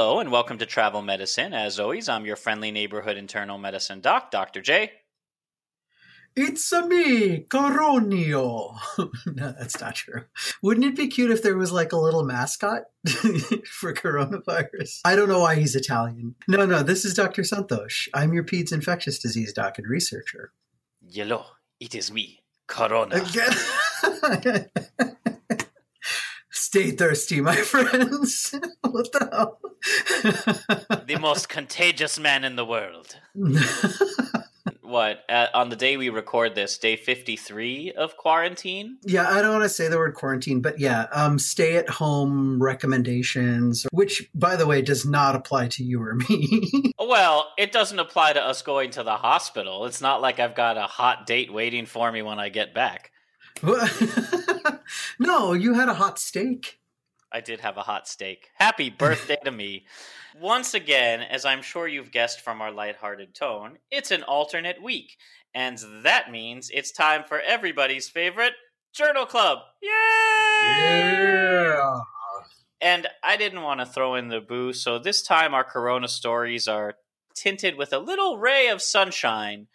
Hello, and welcome to Travel Medicine. As always, I'm your friendly neighborhood internal medicine doc, Dr. J. It's a me, Coronio. no, that's not true. Wouldn't it be cute if there was like a little mascot for coronavirus? I don't know why he's Italian. No, no, this is Dr. Santosh. I'm your PEDS infectious disease doc and researcher. Yellow, it is me, Corona. Again. Stay thirsty, my friends. what the hell? the most contagious man in the world. what uh, on the day we record this day 53 of quarantine yeah i don't want to say the word quarantine but yeah um stay at home recommendations which by the way does not apply to you or me well it doesn't apply to us going to the hospital it's not like i've got a hot date waiting for me when i get back no you had a hot steak I did have a hot steak. Happy birthday to me. Once again, as I'm sure you've guessed from our lighthearted tone, it's an alternate week. And that means it's time for everybody's favorite Journal Club. Yay! Yeah. And I didn't want to throw in the boo, so this time our Corona stories are tinted with a little ray of sunshine.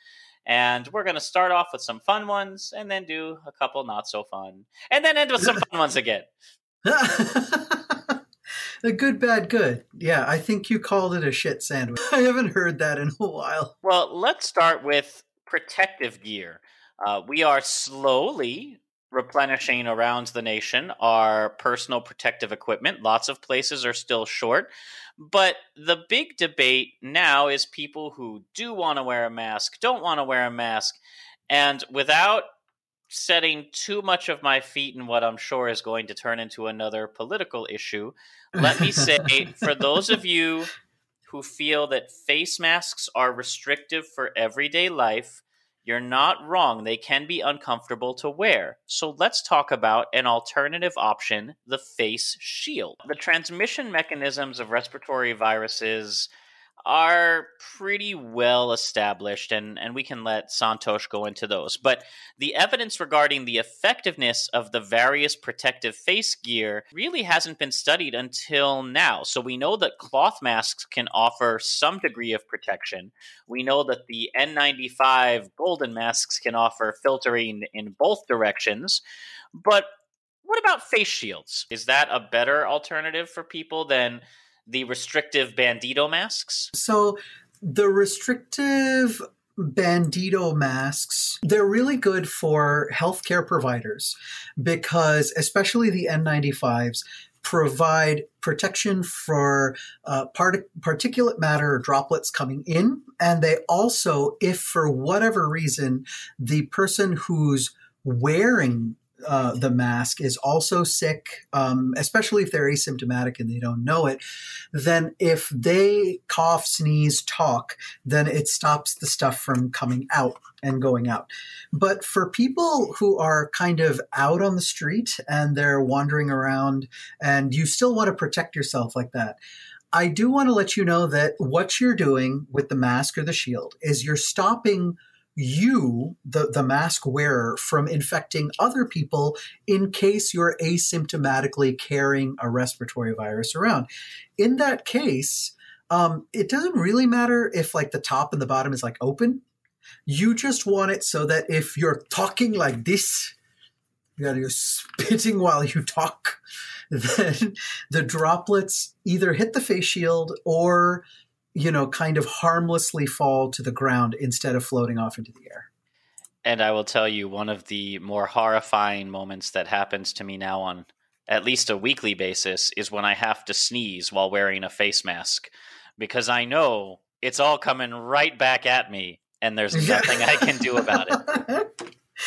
And we're going to start off with some fun ones and then do a couple not so fun. And then end with some fun ones again. a good, bad, good. Yeah, I think you called it a shit sandwich. I haven't heard that in a while. Well, let's start with protective gear. Uh, we are slowly replenishing around the nation our personal protective equipment. Lots of places are still short. But the big debate now is people who do want to wear a mask, don't want to wear a mask. And without setting too much of my feet in what I'm sure is going to turn into another political issue, let me say for those of you who feel that face masks are restrictive for everyday life, you're not wrong. They can be uncomfortable to wear. So let's talk about an alternative option the face shield. The transmission mechanisms of respiratory viruses are pretty well established, and, and we can let Santosh go into those. But the evidence regarding the effectiveness of the various protective face gear really hasn't been studied until now. So we know that cloth masks can offer some degree of protection. We know that the N95 golden masks can offer filtering in both directions. But what about face shields? Is that a better alternative for people than the restrictive bandito masks? So the restrictive bandito masks they're really good for healthcare providers because especially the n95s provide protection for uh, part- particulate matter or droplets coming in. And they also, if for whatever reason, the person who's wearing uh, the mask is also sick, um, especially if they're asymptomatic and they don't know it, then if they cough, sneeze, talk, then it stops the stuff from coming out and going out. But for people who are kind of out on the street and they're wandering around and you still want to protect yourself like that, I do want to let you know that what you're doing with the mask or the shield is you're stopping you, the, the mask wearer, from infecting other people in case you're asymptomatically carrying a respiratory virus around. In that case, um, it doesn't really matter if like the top and the bottom is like open. You just want it so that if you're talking like this, you know, you're spitting while you talk, then the droplets either hit the face shield or you know, kind of harmlessly fall to the ground instead of floating off into the air. And I will tell you, one of the more horrifying moments that happens to me now on at least a weekly basis is when I have to sneeze while wearing a face mask because I know it's all coming right back at me and there's nothing I can do about it.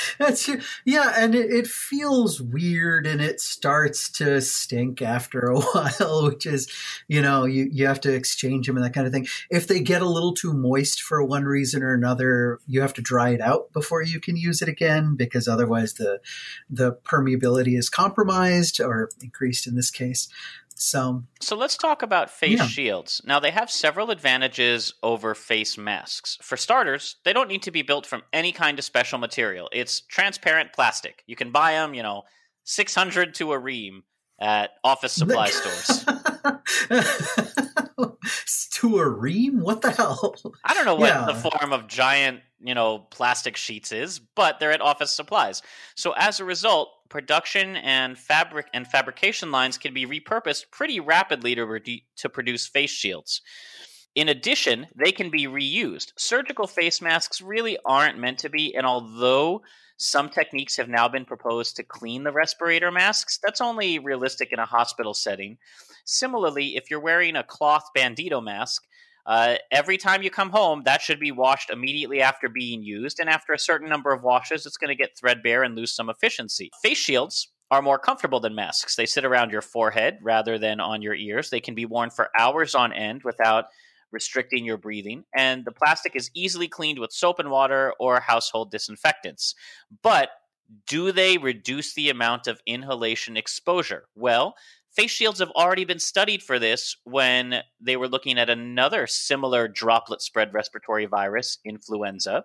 That's yeah, and it, it, feels weird, and it starts to stink after a while, which is, you know, you you have to exchange them and that kind of thing. If they get a little too moist for one reason or another, you have to dry it out before you can use it again, because otherwise the the permeability is compromised or increased in this case. So, so let's talk about face yeah. shields. Now, they have several advantages over face masks. For starters, they don't need to be built from any kind of special material. It's transparent plastic. You can buy them, you know, 600 to a ream at office supply stores. to a ream? What the hell? I don't know what yeah. the form of giant, you know, plastic sheets is, but they're at office supplies. So as a result, production and fabric and fabrication lines can be repurposed pretty rapidly to re- to produce face shields. In addition, they can be reused. Surgical face masks really aren't meant to be, and although some techniques have now been proposed to clean the respirator masks, that's only realistic in a hospital setting. Similarly, if you're wearing a cloth bandito mask, uh, every time you come home, that should be washed immediately after being used, and after a certain number of washes, it's going to get threadbare and lose some efficiency. Face shields are more comfortable than masks. They sit around your forehead rather than on your ears. They can be worn for hours on end without restricting your breathing, and the plastic is easily cleaned with soap and water or household disinfectants. But do they reduce the amount of inhalation exposure? Well, Face shields have already been studied for this when they were looking at another similar droplet spread respiratory virus, influenza.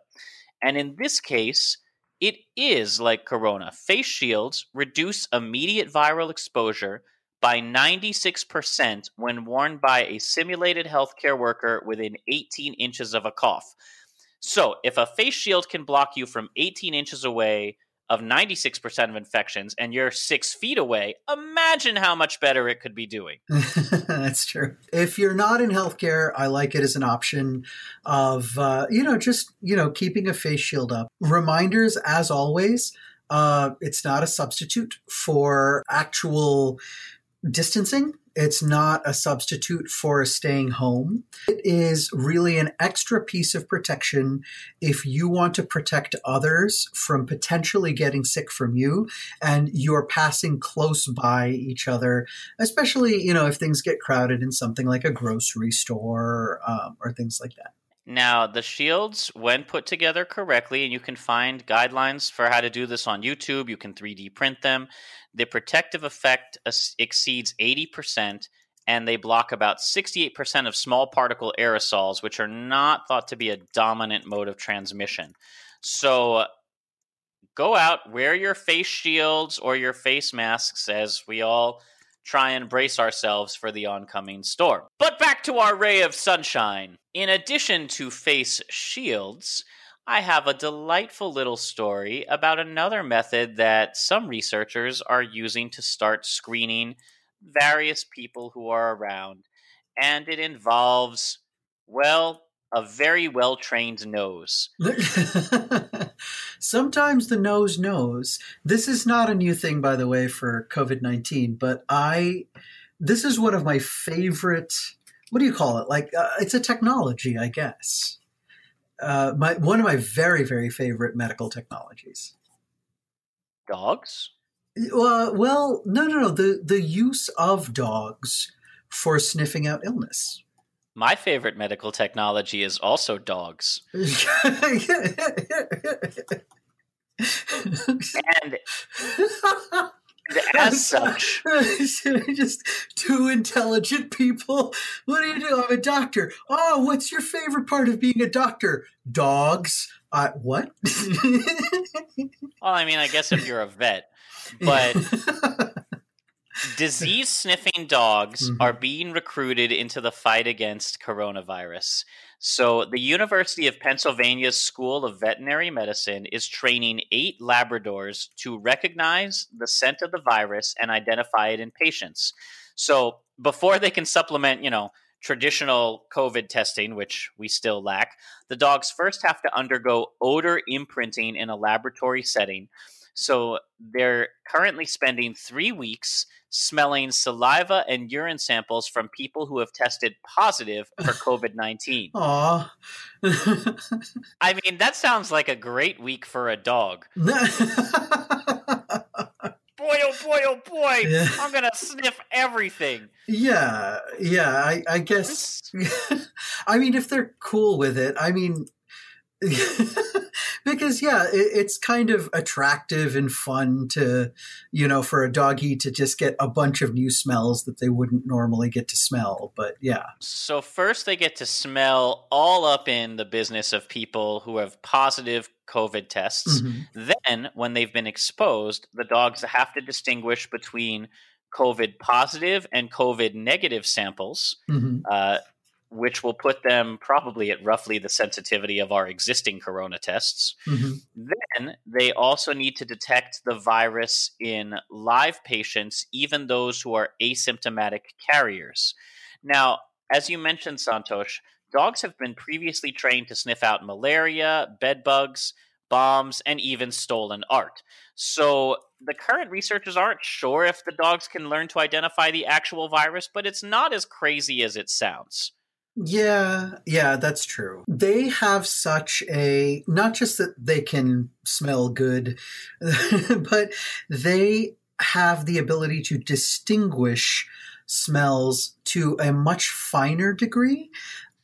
And in this case, it is like corona. Face shields reduce immediate viral exposure by 96% when worn by a simulated healthcare worker within 18 inches of a cough. So, if a face shield can block you from 18 inches away of 96% of infections and you're six feet away, imagine how much better it could be doing. That's true. If you're not in healthcare, I like it as an option of, uh, you know, just, you know, keeping a face shield up. Reminders, as always, uh, it's not a substitute for actual distancing. It's not a substitute for staying home. It is really an extra piece of protection if you want to protect others from potentially getting sick from you and you're passing close by each other, especially, you know, if things get crowded in something like a grocery store um, or things like that. Now, the shields, when put together correctly, and you can find guidelines for how to do this on YouTube, you can 3D print them. The protective effect exceeds 80%, and they block about 68% of small particle aerosols, which are not thought to be a dominant mode of transmission. So, go out, wear your face shields or your face masks, as we all try and brace ourselves for the oncoming storm. But back to our ray of sunshine. In addition to face shields, I have a delightful little story about another method that some researchers are using to start screening various people who are around. And it involves, well, a very well trained nose. Sometimes the nose knows. This is not a new thing, by the way, for COVID 19, but I, this is one of my favorite, what do you call it? Like, uh, it's a technology, I guess. Uh, my one of my very very favorite medical technologies. Dogs. Uh, well, no, no, no. The the use of dogs for sniffing out illness. My favorite medical technology is also dogs. and as such, just two intelligent people. What do you do? I'm a doctor. Oh, what's your favorite part of being a doctor? Dogs. Uh, what? well, I mean, I guess if you're a vet, but disease sniffing dogs mm-hmm. are being recruited into the fight against coronavirus. So, the University of Pennsylvania's School of Veterinary Medicine is training eight Labradors to recognize the scent of the virus and identify it in patients. So, before they can supplement, you know, traditional COVID testing, which we still lack, the dogs first have to undergo odor imprinting in a laboratory setting. So, they're currently spending three weeks smelling saliva and urine samples from people who have tested positive for COVID 19. Aww. I mean, that sounds like a great week for a dog. boy, oh boy, oh boy, yeah. I'm going to sniff everything. Yeah, yeah, I, I guess. I mean, if they're cool with it, I mean, because yeah, it, it's kind of attractive and fun to, you know, for a doggy to just get a bunch of new smells that they wouldn't normally get to smell. But yeah. So first, they get to smell all up in the business of people who have positive COVID tests. Mm-hmm. Then, when they've been exposed, the dogs have to distinguish between COVID positive and COVID negative samples. Mm-hmm. Uh, which will put them probably at roughly the sensitivity of our existing corona tests. Mm-hmm. Then they also need to detect the virus in live patients, even those who are asymptomatic carriers. Now, as you mentioned, Santosh, dogs have been previously trained to sniff out malaria, bed bugs, bombs, and even stolen art. So the current researchers aren't sure if the dogs can learn to identify the actual virus, but it's not as crazy as it sounds. Yeah, yeah, that's true. They have such a not just that they can smell good, but they have the ability to distinguish smells to a much finer degree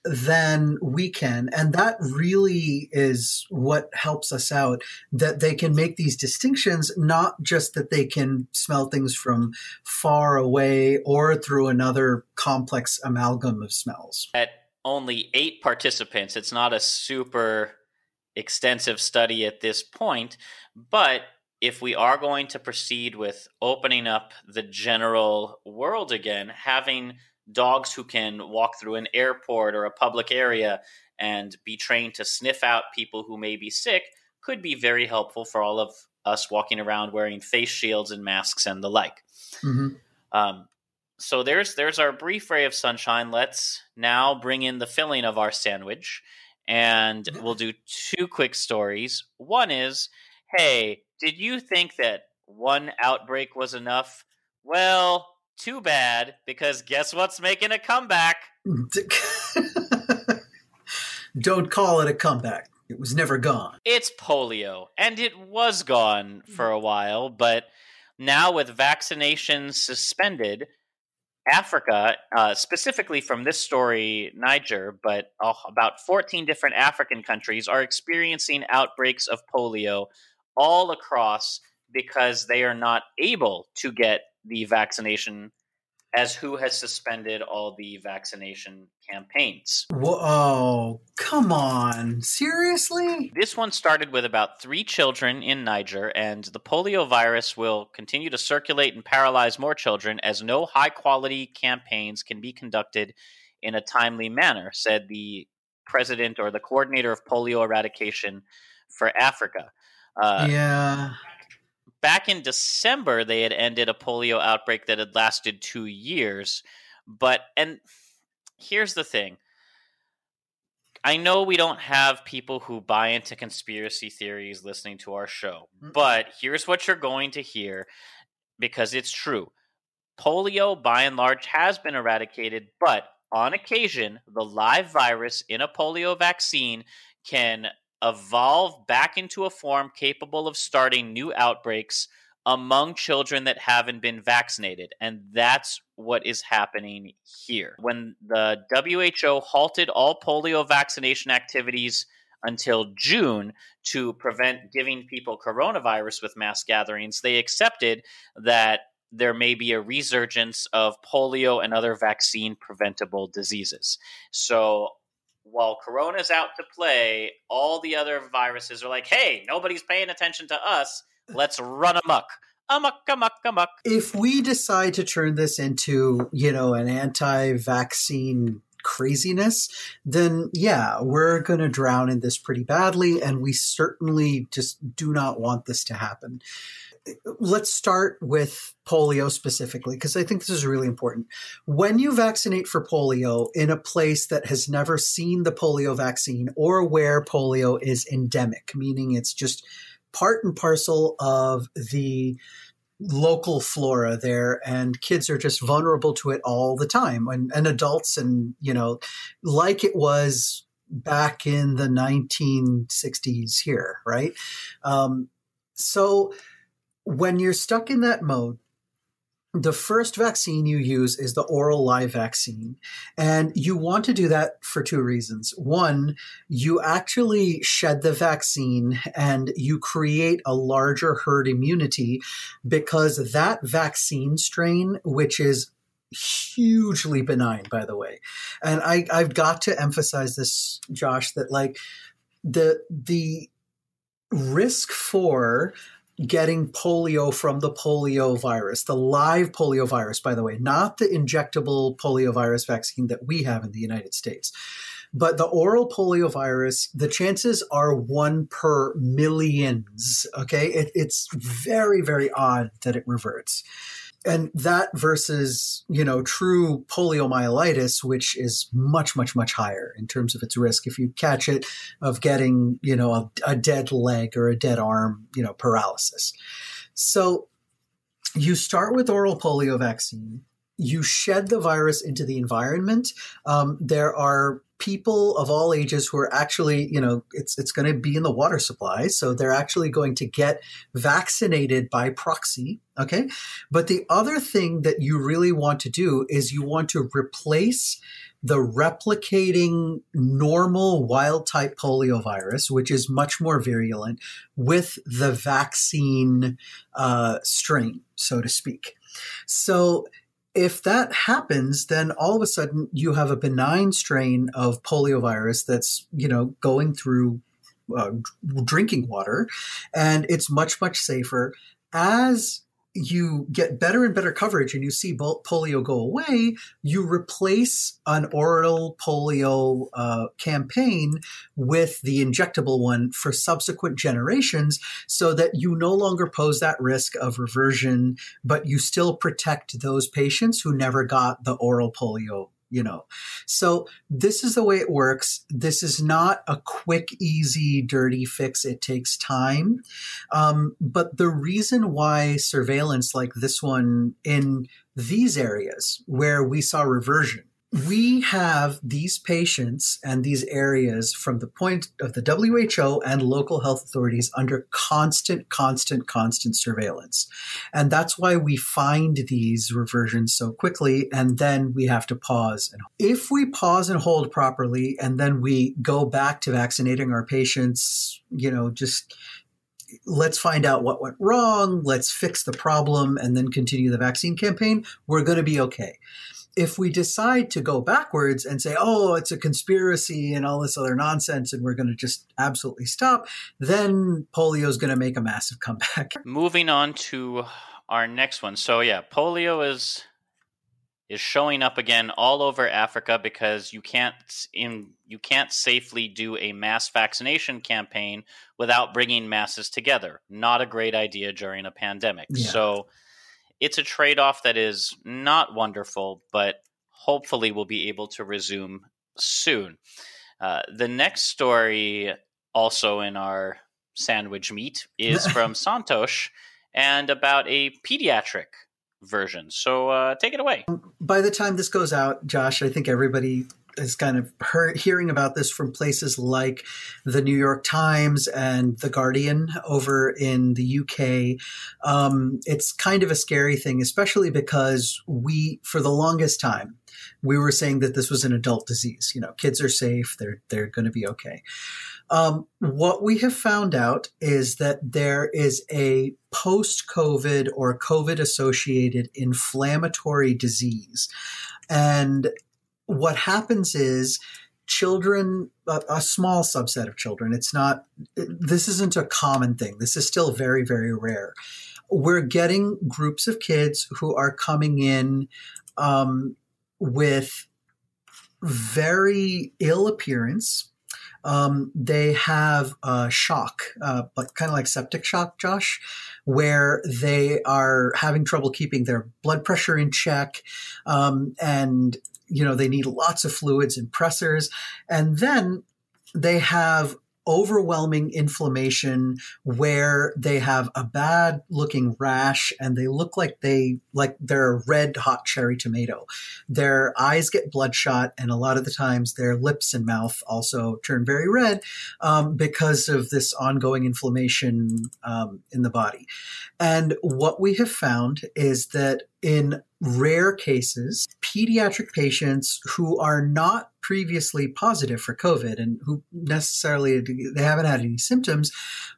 than we can. And that really is what helps us out that they can make these distinctions, not just that they can smell things from far away or through another complex amalgam of smells. At only eight participants, it's not a super extensive study at this point, but if we are going to proceed with opening up the general world again, having dogs who can walk through an airport or a public area and be trained to sniff out people who may be sick could be very helpful for all of us walking around wearing face shields and masks and the like. Mm-hmm. Um, so there's there's our brief ray of sunshine. Let's now bring in the filling of our sandwich, and we'll do two quick stories. One is, hey, did you think that one outbreak was enough? Well, too bad, because guess what's making a comeback? Don't call it a comeback. It was never gone. It's polio, and it was gone for a while, but now with vaccinations suspended, Africa, uh, specifically from this story, Niger, but uh, about 14 different African countries are experiencing outbreaks of polio all across because they are not able to get the vaccination as WHO has suspended all the vaccination campaigns. Whoa, come on. Seriously? This one started with about three children in Niger, and the polio virus will continue to circulate and paralyze more children as no high quality campaigns can be conducted in a timely manner, said the president or the coordinator of polio eradication for Africa. Uh, yeah back in December, they had ended a polio outbreak that had lasted two years. But, and here's the thing I know we don't have people who buy into conspiracy theories listening to our show, but here's what you're going to hear because it's true. Polio, by and large, has been eradicated, but on occasion, the live virus in a polio vaccine can evolve back into a form capable of starting new outbreaks among children that haven't been vaccinated. And that's what is happening here. When the WHO halted all polio vaccination activities until June to prevent giving people coronavirus with mass gatherings, they accepted that there may be a resurgence of polio and other vaccine preventable diseases. So while corona's out to play, all the other viruses are like, hey, nobody's paying attention to us. Let's run amok. Amok, amok, amok. If we decide to turn this into, you know, an anti vaccine craziness, then yeah, we're going to drown in this pretty badly. And we certainly just do not want this to happen let's start with polio specifically, because I think this is really important. When you vaccinate for polio in a place that has never seen the polio vaccine or where polio is endemic, meaning it's just part and parcel of the local flora there and kids are just vulnerable to it all the time and, and adults and you know like it was back in the 1960s here right um, so when you're stuck in that mode, the first vaccine you use is the oral live vaccine. And you want to do that for two reasons. One, you actually shed the vaccine and you create a larger herd immunity because that vaccine strain, which is hugely benign, by the way. And I, I've got to emphasize this, Josh, that like the the risk for getting polio from the polio virus, the live polio virus, by the way, not the injectable polio virus vaccine that we have in the United States. But the oral polio virus, the chances are one per millions. Okay. It, it's very, very odd that it reverts and that versus you know true poliomyelitis which is much much much higher in terms of its risk. If you catch it of getting you know a, a dead leg or a dead arm you know paralysis. So you start with oral polio vaccine. You shed the virus into the environment. Um, there are people of all ages who are actually, you know, it's it's going to be in the water supply, so they're actually going to get vaccinated by proxy, okay? But the other thing that you really want to do is you want to replace the replicating normal wild type polio virus, which is much more virulent, with the vaccine uh, strain, so to speak. So if that happens, then all of a sudden you have a benign strain of poliovirus that's, you know, going through uh, drinking water and it's much, much safer. As you get better and better coverage and you see polio go away, you replace an oral polio uh, campaign with the injectable one for subsequent generations so that you no longer pose that risk of reversion, but you still protect those patients who never got the oral polio you know. So this is the way it works. This is not a quick, easy, dirty fix. It takes time. Um, but the reason why surveillance like this one in these areas where we saw reversion we have these patients and these areas from the point of the WHO and local health authorities under constant, constant, constant surveillance. And that's why we find these reversions so quickly. And then we have to pause. And if we pause and hold properly, and then we go back to vaccinating our patients, you know, just let's find out what went wrong, let's fix the problem, and then continue the vaccine campaign, we're going to be okay if we decide to go backwards and say, oh, it's a conspiracy and all this other nonsense, and we're going to just absolutely stop, then polio is going to make a massive comeback. Moving on to our next one. So yeah, polio is is showing up again all over Africa because you can't in you can't safely do a mass vaccination campaign without bringing masses together. Not a great idea during a pandemic. Yeah. So it's a trade off that is not wonderful, but hopefully we'll be able to resume soon. Uh, the next story, also in our sandwich meat, is from Santosh and about a pediatric version. So uh, take it away. By the time this goes out, Josh, I think everybody is kind of hearing about this from places like the New York Times and the Guardian over in the UK. Um, it's kind of a scary thing, especially because we, for the longest time, we were saying that this was an adult disease. You know, kids are safe; they're they're going to be okay. Um, what we have found out is that there is a post COVID or COVID associated inflammatory disease. And what happens is children, a, a, small subset of children, it's not, this isn't a common thing. This is still very, very rare. We're getting groups of kids who are coming in um, with very ill appearance um, they have a shock, uh, but kind of like septic shock, Josh, where they are having trouble keeping their blood pressure in check, um, and you know they need lots of fluids and pressors, and then they have overwhelming inflammation where they have a bad looking rash and they look like they like they're a red hot cherry tomato. Their eyes get bloodshot and a lot of the times their lips and mouth also turn very red um, because of this ongoing inflammation um, in the body. And what we have found is that in rare cases, pediatric patients who are not previously positive for COVID and who necessarily they haven't had any symptoms,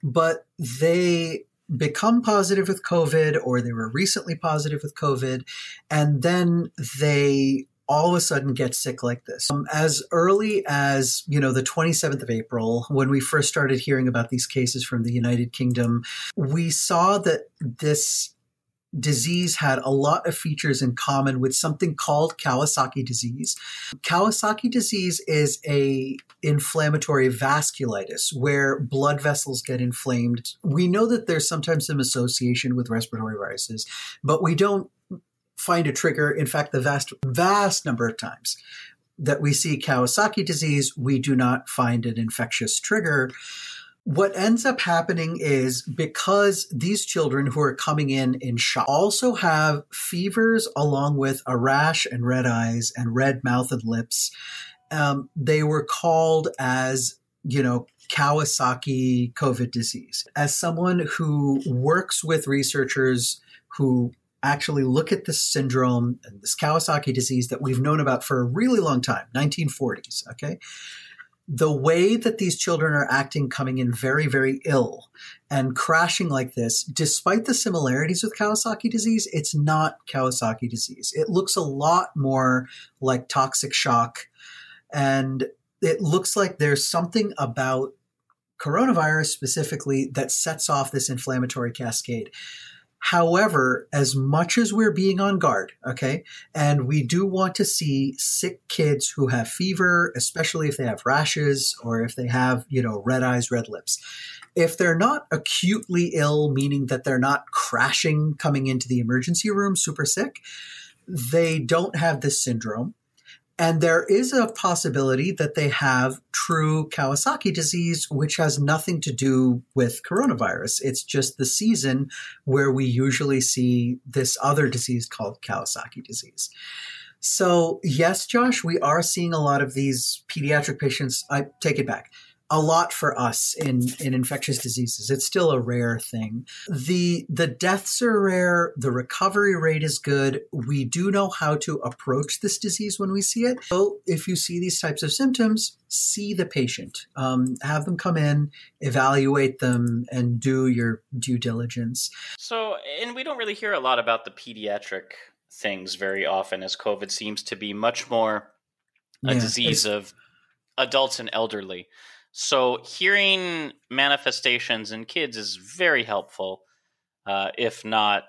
but they become positive with COVID or they were recently positive with COVID, and then they all of a sudden get sick like this. Um, as early as, you know, the 27th of April, when we first started hearing about these cases from the United Kingdom, we saw that this disease had a lot of features in common with something called Kawasaki disease. Kawasaki disease is a inflammatory vasculitis where blood vessels get inflamed. We know that there's sometimes some association with respiratory viruses, but we don't find a trigger. In fact, the vast vast number of times that we see Kawasaki disease, we do not find an infectious trigger. What ends up happening is because these children who are coming in in shock also have fevers along with a rash and red eyes and red mouth and lips. Um, they were called as, you know, Kawasaki COVID disease. As someone who works with researchers who actually look at this syndrome and this Kawasaki disease that we've known about for a really long time, 1940s, okay? The way that these children are acting coming in very very ill and crashing like this despite the similarities with kawasaki disease it's not kawasaki disease. It looks a lot more like toxic shock and it looks like there's something about coronavirus specifically that sets off this inflammatory cascade However, as much as we're being on guard, okay, and we do want to see sick kids who have fever, especially if they have rashes or if they have, you know, red eyes, red lips. If they're not acutely ill, meaning that they're not crashing coming into the emergency room super sick, they don't have this syndrome. And there is a possibility that they have true Kawasaki disease, which has nothing to do with coronavirus. It's just the season where we usually see this other disease called Kawasaki disease. So, yes, Josh, we are seeing a lot of these pediatric patients. I take it back a lot for us in, in infectious diseases. It's still a rare thing. The the deaths are rare, the recovery rate is good. We do know how to approach this disease when we see it. So if you see these types of symptoms, see the patient. Um, have them come in, evaluate them, and do your due diligence. So, and we don't really hear a lot about the pediatric things very often, as COVID seems to be much more a yeah, disease of adults and elderly. So hearing manifestations in kids is very helpful, uh, if not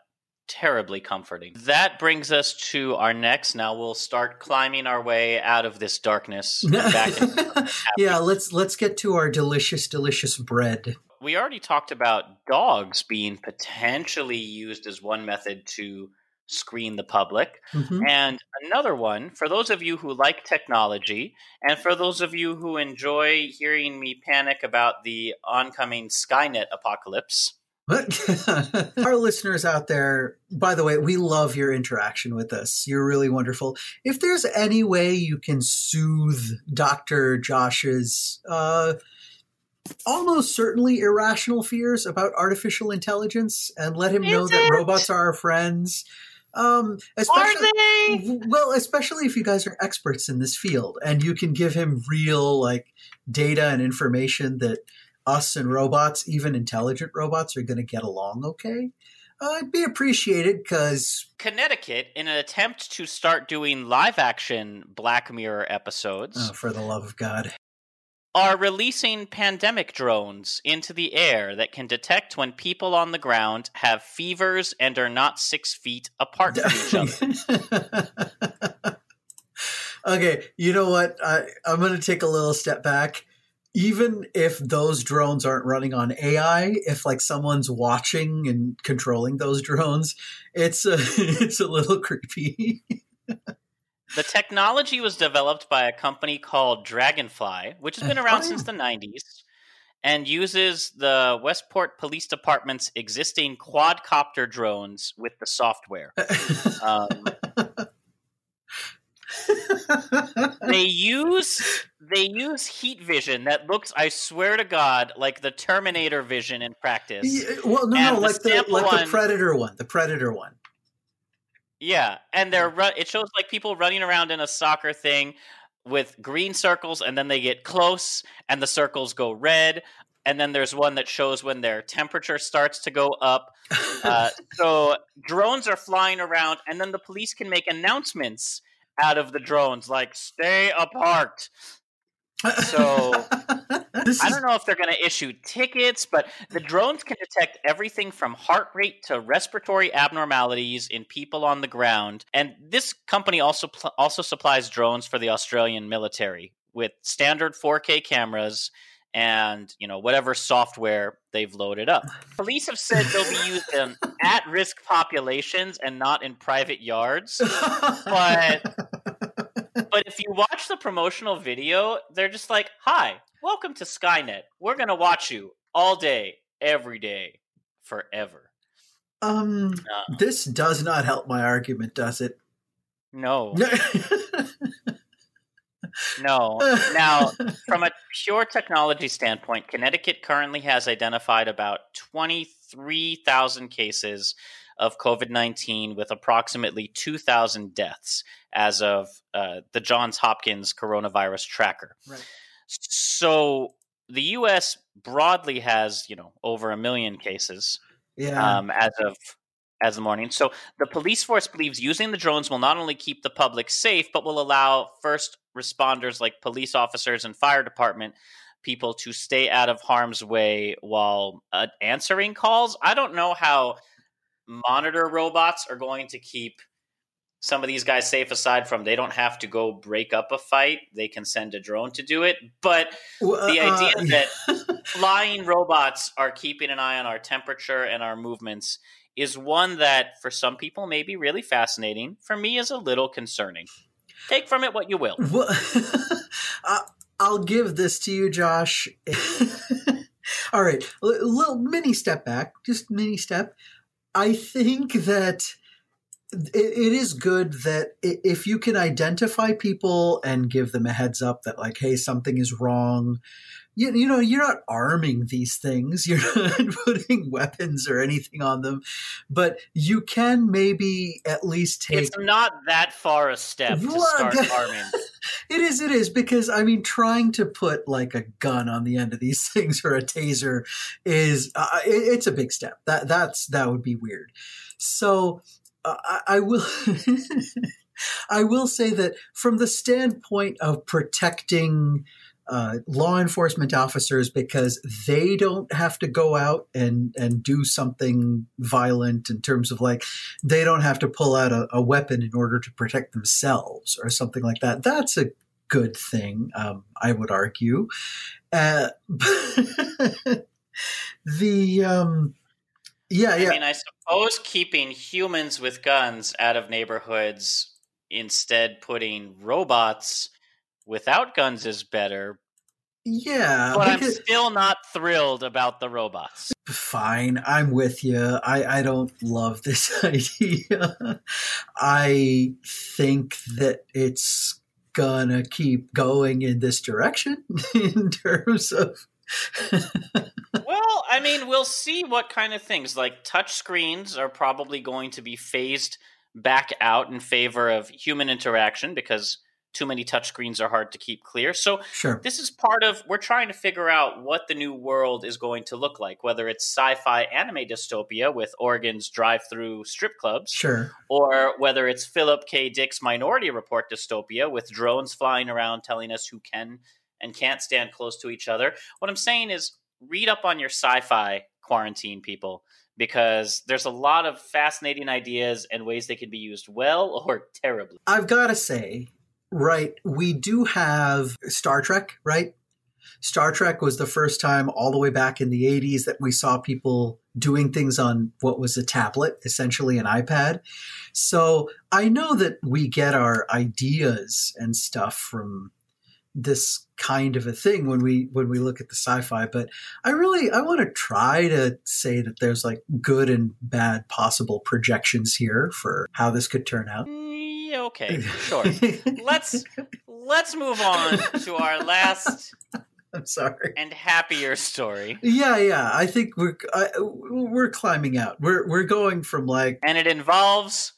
terribly comforting. That brings us to our next. Now we'll start climbing our way out of this darkness. yeah, let's let's get to our delicious, delicious bread. We already talked about dogs being potentially used as one method to screen the public. Mhm. And another one for those of you who like technology, and for those of you who enjoy hearing me panic about the oncoming Skynet apocalypse. Our listeners out there, by the way, we love your interaction with us. You're really wonderful. If there's any way you can soothe Dr. Josh's uh, almost certainly irrational fears about artificial intelligence and let him know Is that robots are our friends. Um, Are especially, they? well, especially if you guys are experts in this field and you can give him real like data and information that us and robots, even intelligent robots, are going to get along okay. Uh, it'd be appreciated because Connecticut, in an attempt to start doing live action Black Mirror episodes, oh, for the love of God, are releasing pandemic drones into the air that can detect when people on the ground have fevers and are not six feet apart from each other. okay, you know what? I, I'm going to take a little step back. Even if those drones aren't running on AI, if like someone's watching and controlling those drones, it's a, it's a little creepy. The technology was developed by a company called Draganfly, which has been around since the 90s and uses the Westport Police Department's existing quadcopter drones with the software. Um, they use they use heat vision that looks, I swear to God, like the Terminator vision in practice. Yeah, well, no, And no, the like the like the predator one, the predator one. Yeah, and they're ru- it shows like people running around in a soccer thing with green circles, and then they get close, and the circles go red. And then there's one that shows when their temperature starts to go up. Uh, so drones are flying around, and then the police can make announcements out of the drones, like "Stay apart." So I don't know if they're going to issue tickets, but the drones can detect everything from heart rate to respiratory abnormalities in people on the ground. And this company also pl- also supplies drones for the Australian military with standard 4K cameras and you know whatever software they've loaded up. Police have said they'll be used in at-risk populations and not in private yards. but- But if you watch the promotional video, they're just like, "Hi, welcome to Skynet. We're gonna watch you all day, every day, forever." um, Uh, this does not help my argument, does it? no, no. Now, from a pure technology standpoint, Connecticut currently has identified about 23,000 cases of COVID 19 with approximately 2,000 deaths as of uh, the Johns Hopkins coronavirus tracker. Right. So the U.S. broadly has, you know, over a million cases yeah. um, as of as the morning. So the police force believes using the drones will not only keep the public safe, but will allow first responders like police officers and fire department people to stay out of harm's way while uh, answering calls. I don't know how monitor robots are going to keep some of these guys safe aside from they don't have to go break up a fight. They can send a drone to do it. But Well, the uh, idea uh, that flying robots are keeping an eye on our temperature and our movements is one that for some people may be really fascinating. For me is a little concerning. Take from it what you will. Well, I'll give this to you, Josh. All right, a little mini step back, just mini step. I think that it, is good that if you can identify people and give them a heads up that, like, hey, something is wrong. You, you know, you're not arming these things. You're not putting weapons or anything on them, but you can maybe at least take it's not that far a step to start arming It is, it is, because I mean, trying to put like a gun on the end of these things or a taser is uh, it, it's a big step. That that's that would be weird. So uh, I, I will, I will say that from the standpoint of protecting uh, law enforcement officers, because they don't have to go out and and do something violent in terms of like they don't have to pull out a, a weapon in order to protect themselves or something like that. That's a good thing, um, I would argue. Uh, the um, Yeah, yeah. I mean, I suppose keeping humans with guns out of neighborhoods, instead putting robots without guns is better. Yeah, But I'm still not thrilled about the robots. fine. I'm with you. I, I don't love this idea. I think that it's gonna keep going in this direction in terms of. well, I mean, we'll see what kind of things. Like touch screens are probably going to be phased back out in favor of human interaction because too many touchscreens are hard to keep clear. So sure. this is part of we're trying to figure out what the new world is going to look like, whether it's sci-fi anime dystopia with Oregon's drive-through strip clubs, Sure. or whether it's Philip K. Dick's Minority Report dystopia with drones flying around telling us who can and can't stand close to each other. What I'm saying is read up on your sci-fi quarantine people because there's a lot of fascinating ideas and ways they can be used well or terribly. I've got to say, right, we do have Star Trek, right? Star Trek was the first time all the way back in the 80s that we saw people doing things on what was a tablet, essentially an iPad. So I know that we get our ideas and stuff from this kind of a thing when we when we look at the sci-fi but i really i want to try to say that there's like good and bad possible projections here for how this could turn out Mm, Yeah, okay, sure. let's let's move on to our last i'm sorry and happier story. yeah yeah i think we're I, we're climbing out we're we're going from like And it involves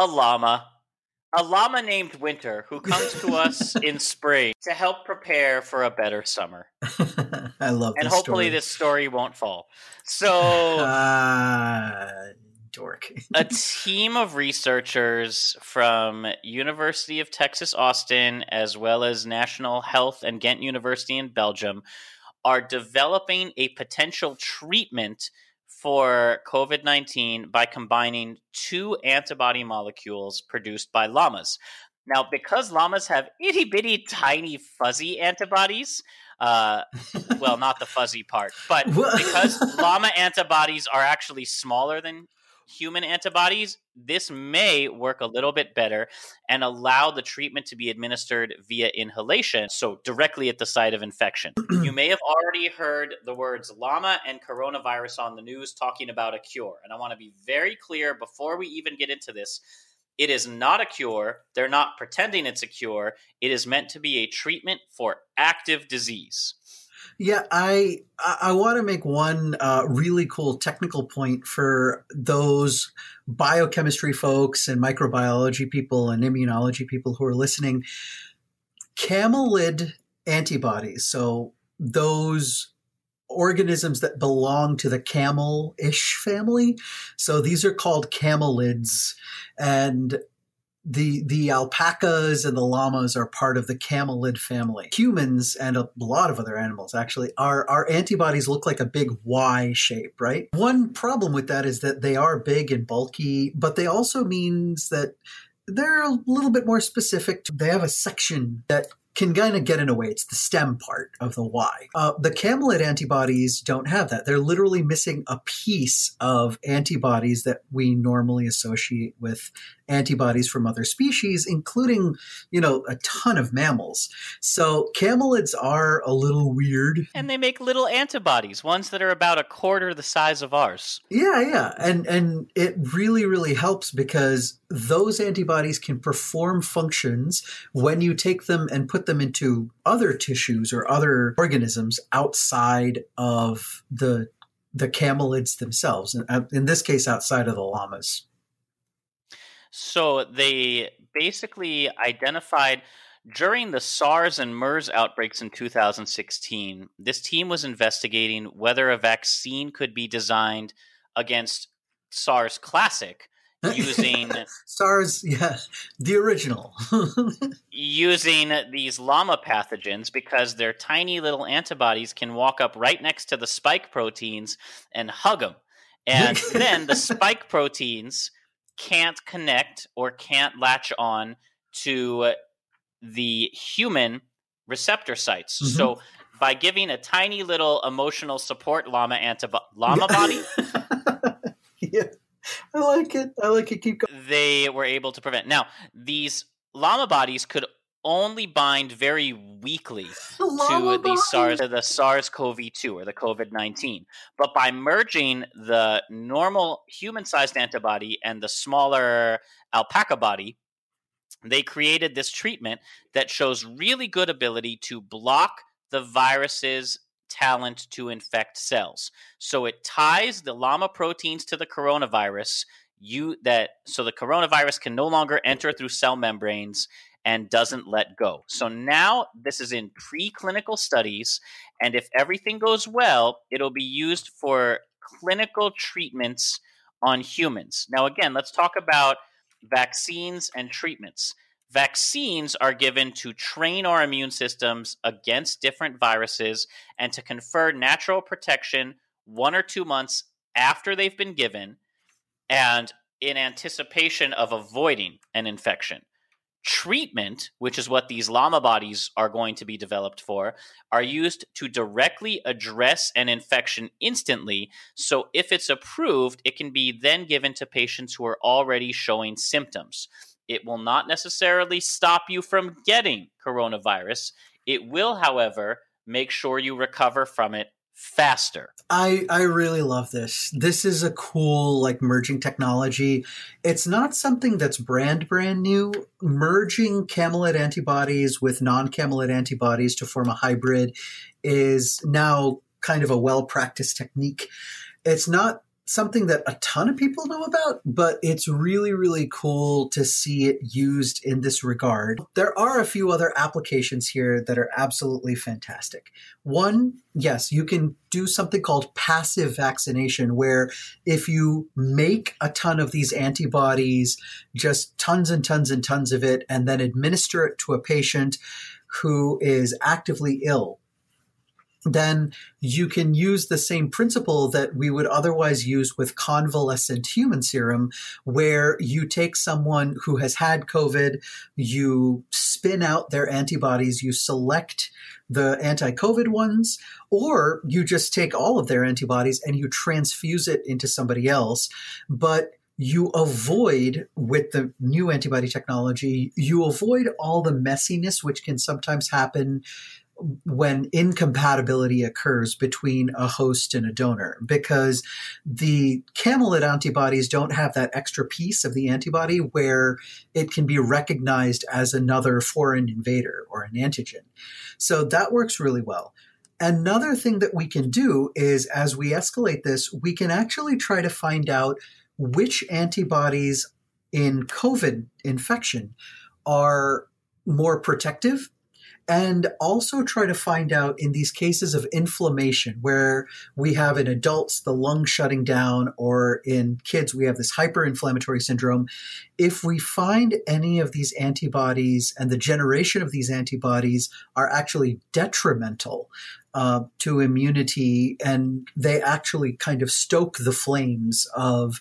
a llama. A llama named Winter who comes to us in spring to help prepare for a better summer. i love And this hopefully story. this story won't fall. So Ah, dork a team of researchers from University of Texas Austin as well as National Health and Ghent University in Belgium are developing a potential treatment for COVID-19 by combining two antibody molecules produced by llamas. Now, because llamas have itty bitty tiny fuzzy antibodies, uh, well, not the fuzzy part, but because llama antibodies are actually smaller than human antibodies, this may work a little bit better and allow the treatment to be administered via inhalation, so directly at the site of infection. you may have already heard the words llama and coronavirus on the news talking about a cure. And I want to be very clear before we even get into this. It is not a cure. They're not pretending it's a cure. It is meant to be a treatment for active disease. Yeah, I I, want to make one uh, really cool technical point for those biochemistry folks and microbiology people and immunology people who are listening. Camelid antibodies, so those organisms that belong to the camel-ish family. So these are called camelids, and the the alpacas and the llamas are part of the camelid family. Humans and a lot of other animals actually our our antibodies look like a big Y shape, right? One problem with that is that they are big and bulky, but they also means that they're a little bit more specific. They have a section that can kind of get in a way. It's the stem part of the Y. Uh, the camelid antibodies don't have that. They're literally missing a piece of antibodies that we normally associate with antibodies from other species, including, you know, a ton of mammals. So camelids are a little weird. And they make little antibodies, ones that are about a quarter the size of ours. Yeah, yeah. And and it really, really helps because those antibodies can perform functions when you take them and put them into other tissues or other organisms outside of the the camelids themselves. And uh, in this case, outside of the llamas. So they basically identified during the SARS and MERS outbreaks in 2016, this team was investigating whether a vaccine could be designed against SARS Classic using SARS, yeah, the original. using these llama pathogens because their tiny little antibodies can walk up right next to the spike proteins and hug them. And then the spike proteins can't connect or can't latch on to the human receptor sites. Mhm. So by giving a tiny little emotional support llama antibo- llama body yeah. I like it. I like it. Keep going. They were able to prevent. Now, these llama bodies could only bind very weakly to the SARS, the SARS-CoV-2 or the COVID-19. But by merging the normal human-sized antibody and the smaller alpaca body, they created this treatment that shows really good ability to block the virus's talent to infect cells. So it ties the llama proteins to the coronavirus. You that so the coronavirus can no longer enter through cell membranes and doesn't let go. So now this is in preclinical studies, and if everything goes well, it'll be used for clinical treatments on humans. Now, again, let's talk about vaccines and treatments. Vaccines are given to train our immune systems against different viruses and to confer natural protection one or two months after they've been given and in anticipation of avoiding an infection. Treatment, which is what these llama bodies are going to be developed for, are used to directly address an infection instantly. So, if it's approved, it can be then given to patients who are already showing symptoms. It will not necessarily stop you from getting coronavirus. It will, however, make sure you recover from it faster. I I really love this. This is a cool like merging technology. It's not something that's brand brand new. Merging camelid antibodies with non-camelid antibodies to form a hybrid is now kind of a well-practiced technique. It's not something that a ton of people know about, but it's really, really cool to see it used in this regard. There are a few other applications here that are absolutely fantastic. One, yes, you can do something called passive vaccination, where if you make a ton of these antibodies, just tons and tons and tons of it, and then administer it to a patient who is actively ill then you can use the same principle that we would otherwise use with convalescent human serum, where you take someone who has had COVID, you spin out their antibodies, you select the anti COVID ones, or you just take all of their antibodies and you transfuse it into somebody else. But you avoid with the new antibody technology, you avoid all the messiness which can sometimes happen when incompatibility occurs between a host and a donor because the camelid antibodies don't have that extra piece of the antibody where it can be recognized as another foreign invader or an antigen. So that works really well. Another thing that we can do is as we escalate this, we can actually try to find out which antibodies in COVID infection are more protective and also try to find out in these cases of inflammation where we have in adults the lung shutting down or in kids we have this hyperinflammatory syndrome. If we find any of these antibodies and the generation of these antibodies are actually detrimental uh, to immunity, and they actually kind of stoke the flames of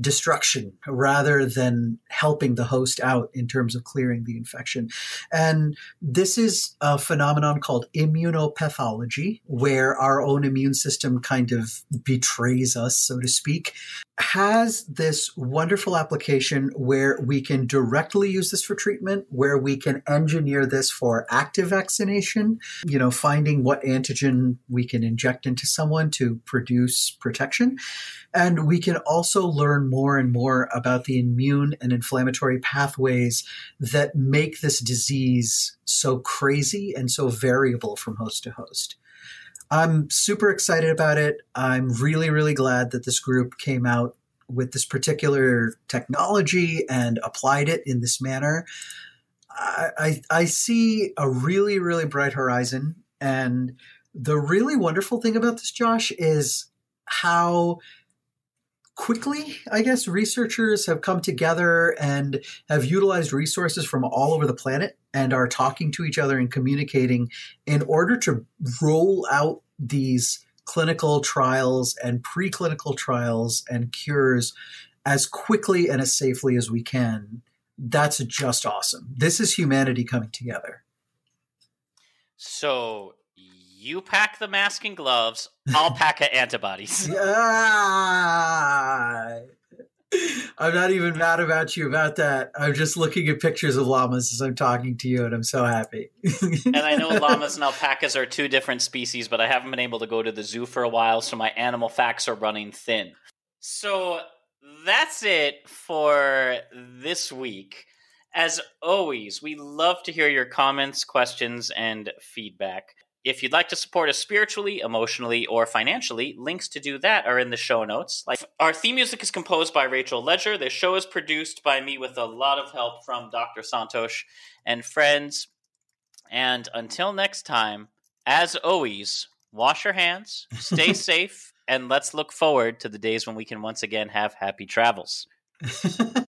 destruction rather than helping the host out in terms of clearing the infection. And this is a phenomenon called immunopathology, where our own immune system kind of betrays us, so to speak has this wonderful application where we can directly use this for treatment, where we can engineer this for active vaccination, you know, finding what antigen we can inject into someone to produce protection. And we can also learn more and more about the immune and inflammatory pathways that make this disease so crazy and so variable from host to host. I'm super excited about it. I'm really, really glad that this group came out with this particular technology and applied it in this manner. I, I, I see a really, really bright horizon. And the really wonderful thing about this, Josh, is how quickly, I guess, researchers have come together and have utilized resources from all over the planet and are talking to each other and communicating in order to roll out these clinical trials and preclinical trials and cures as quickly and as safely as we can. That's just awesome. This is humanity coming together. So, You pack the mask and gloves. I'll pack antibodies. Ah, I'm not even mad about you about that. I'm just looking at pictures of llamas as I'm talking to you, and I'm so happy. and I know llamas and alpacas are two different species, but I haven't been able to go to the zoo for a while, so my animal facts are running thin. So that's it for this week. As always, we love to hear your comments, questions, and feedback. If you'd like to support us spiritually, emotionally, or financially, links to do that are in the show notes. Like our theme music is composed by Rachel Ledger. The show is produced by me with a lot of help from Dr. Santosh and friends. And until next time, as always, wash your hands, stay safe, and let's look forward to the days when we can once again have happy travels.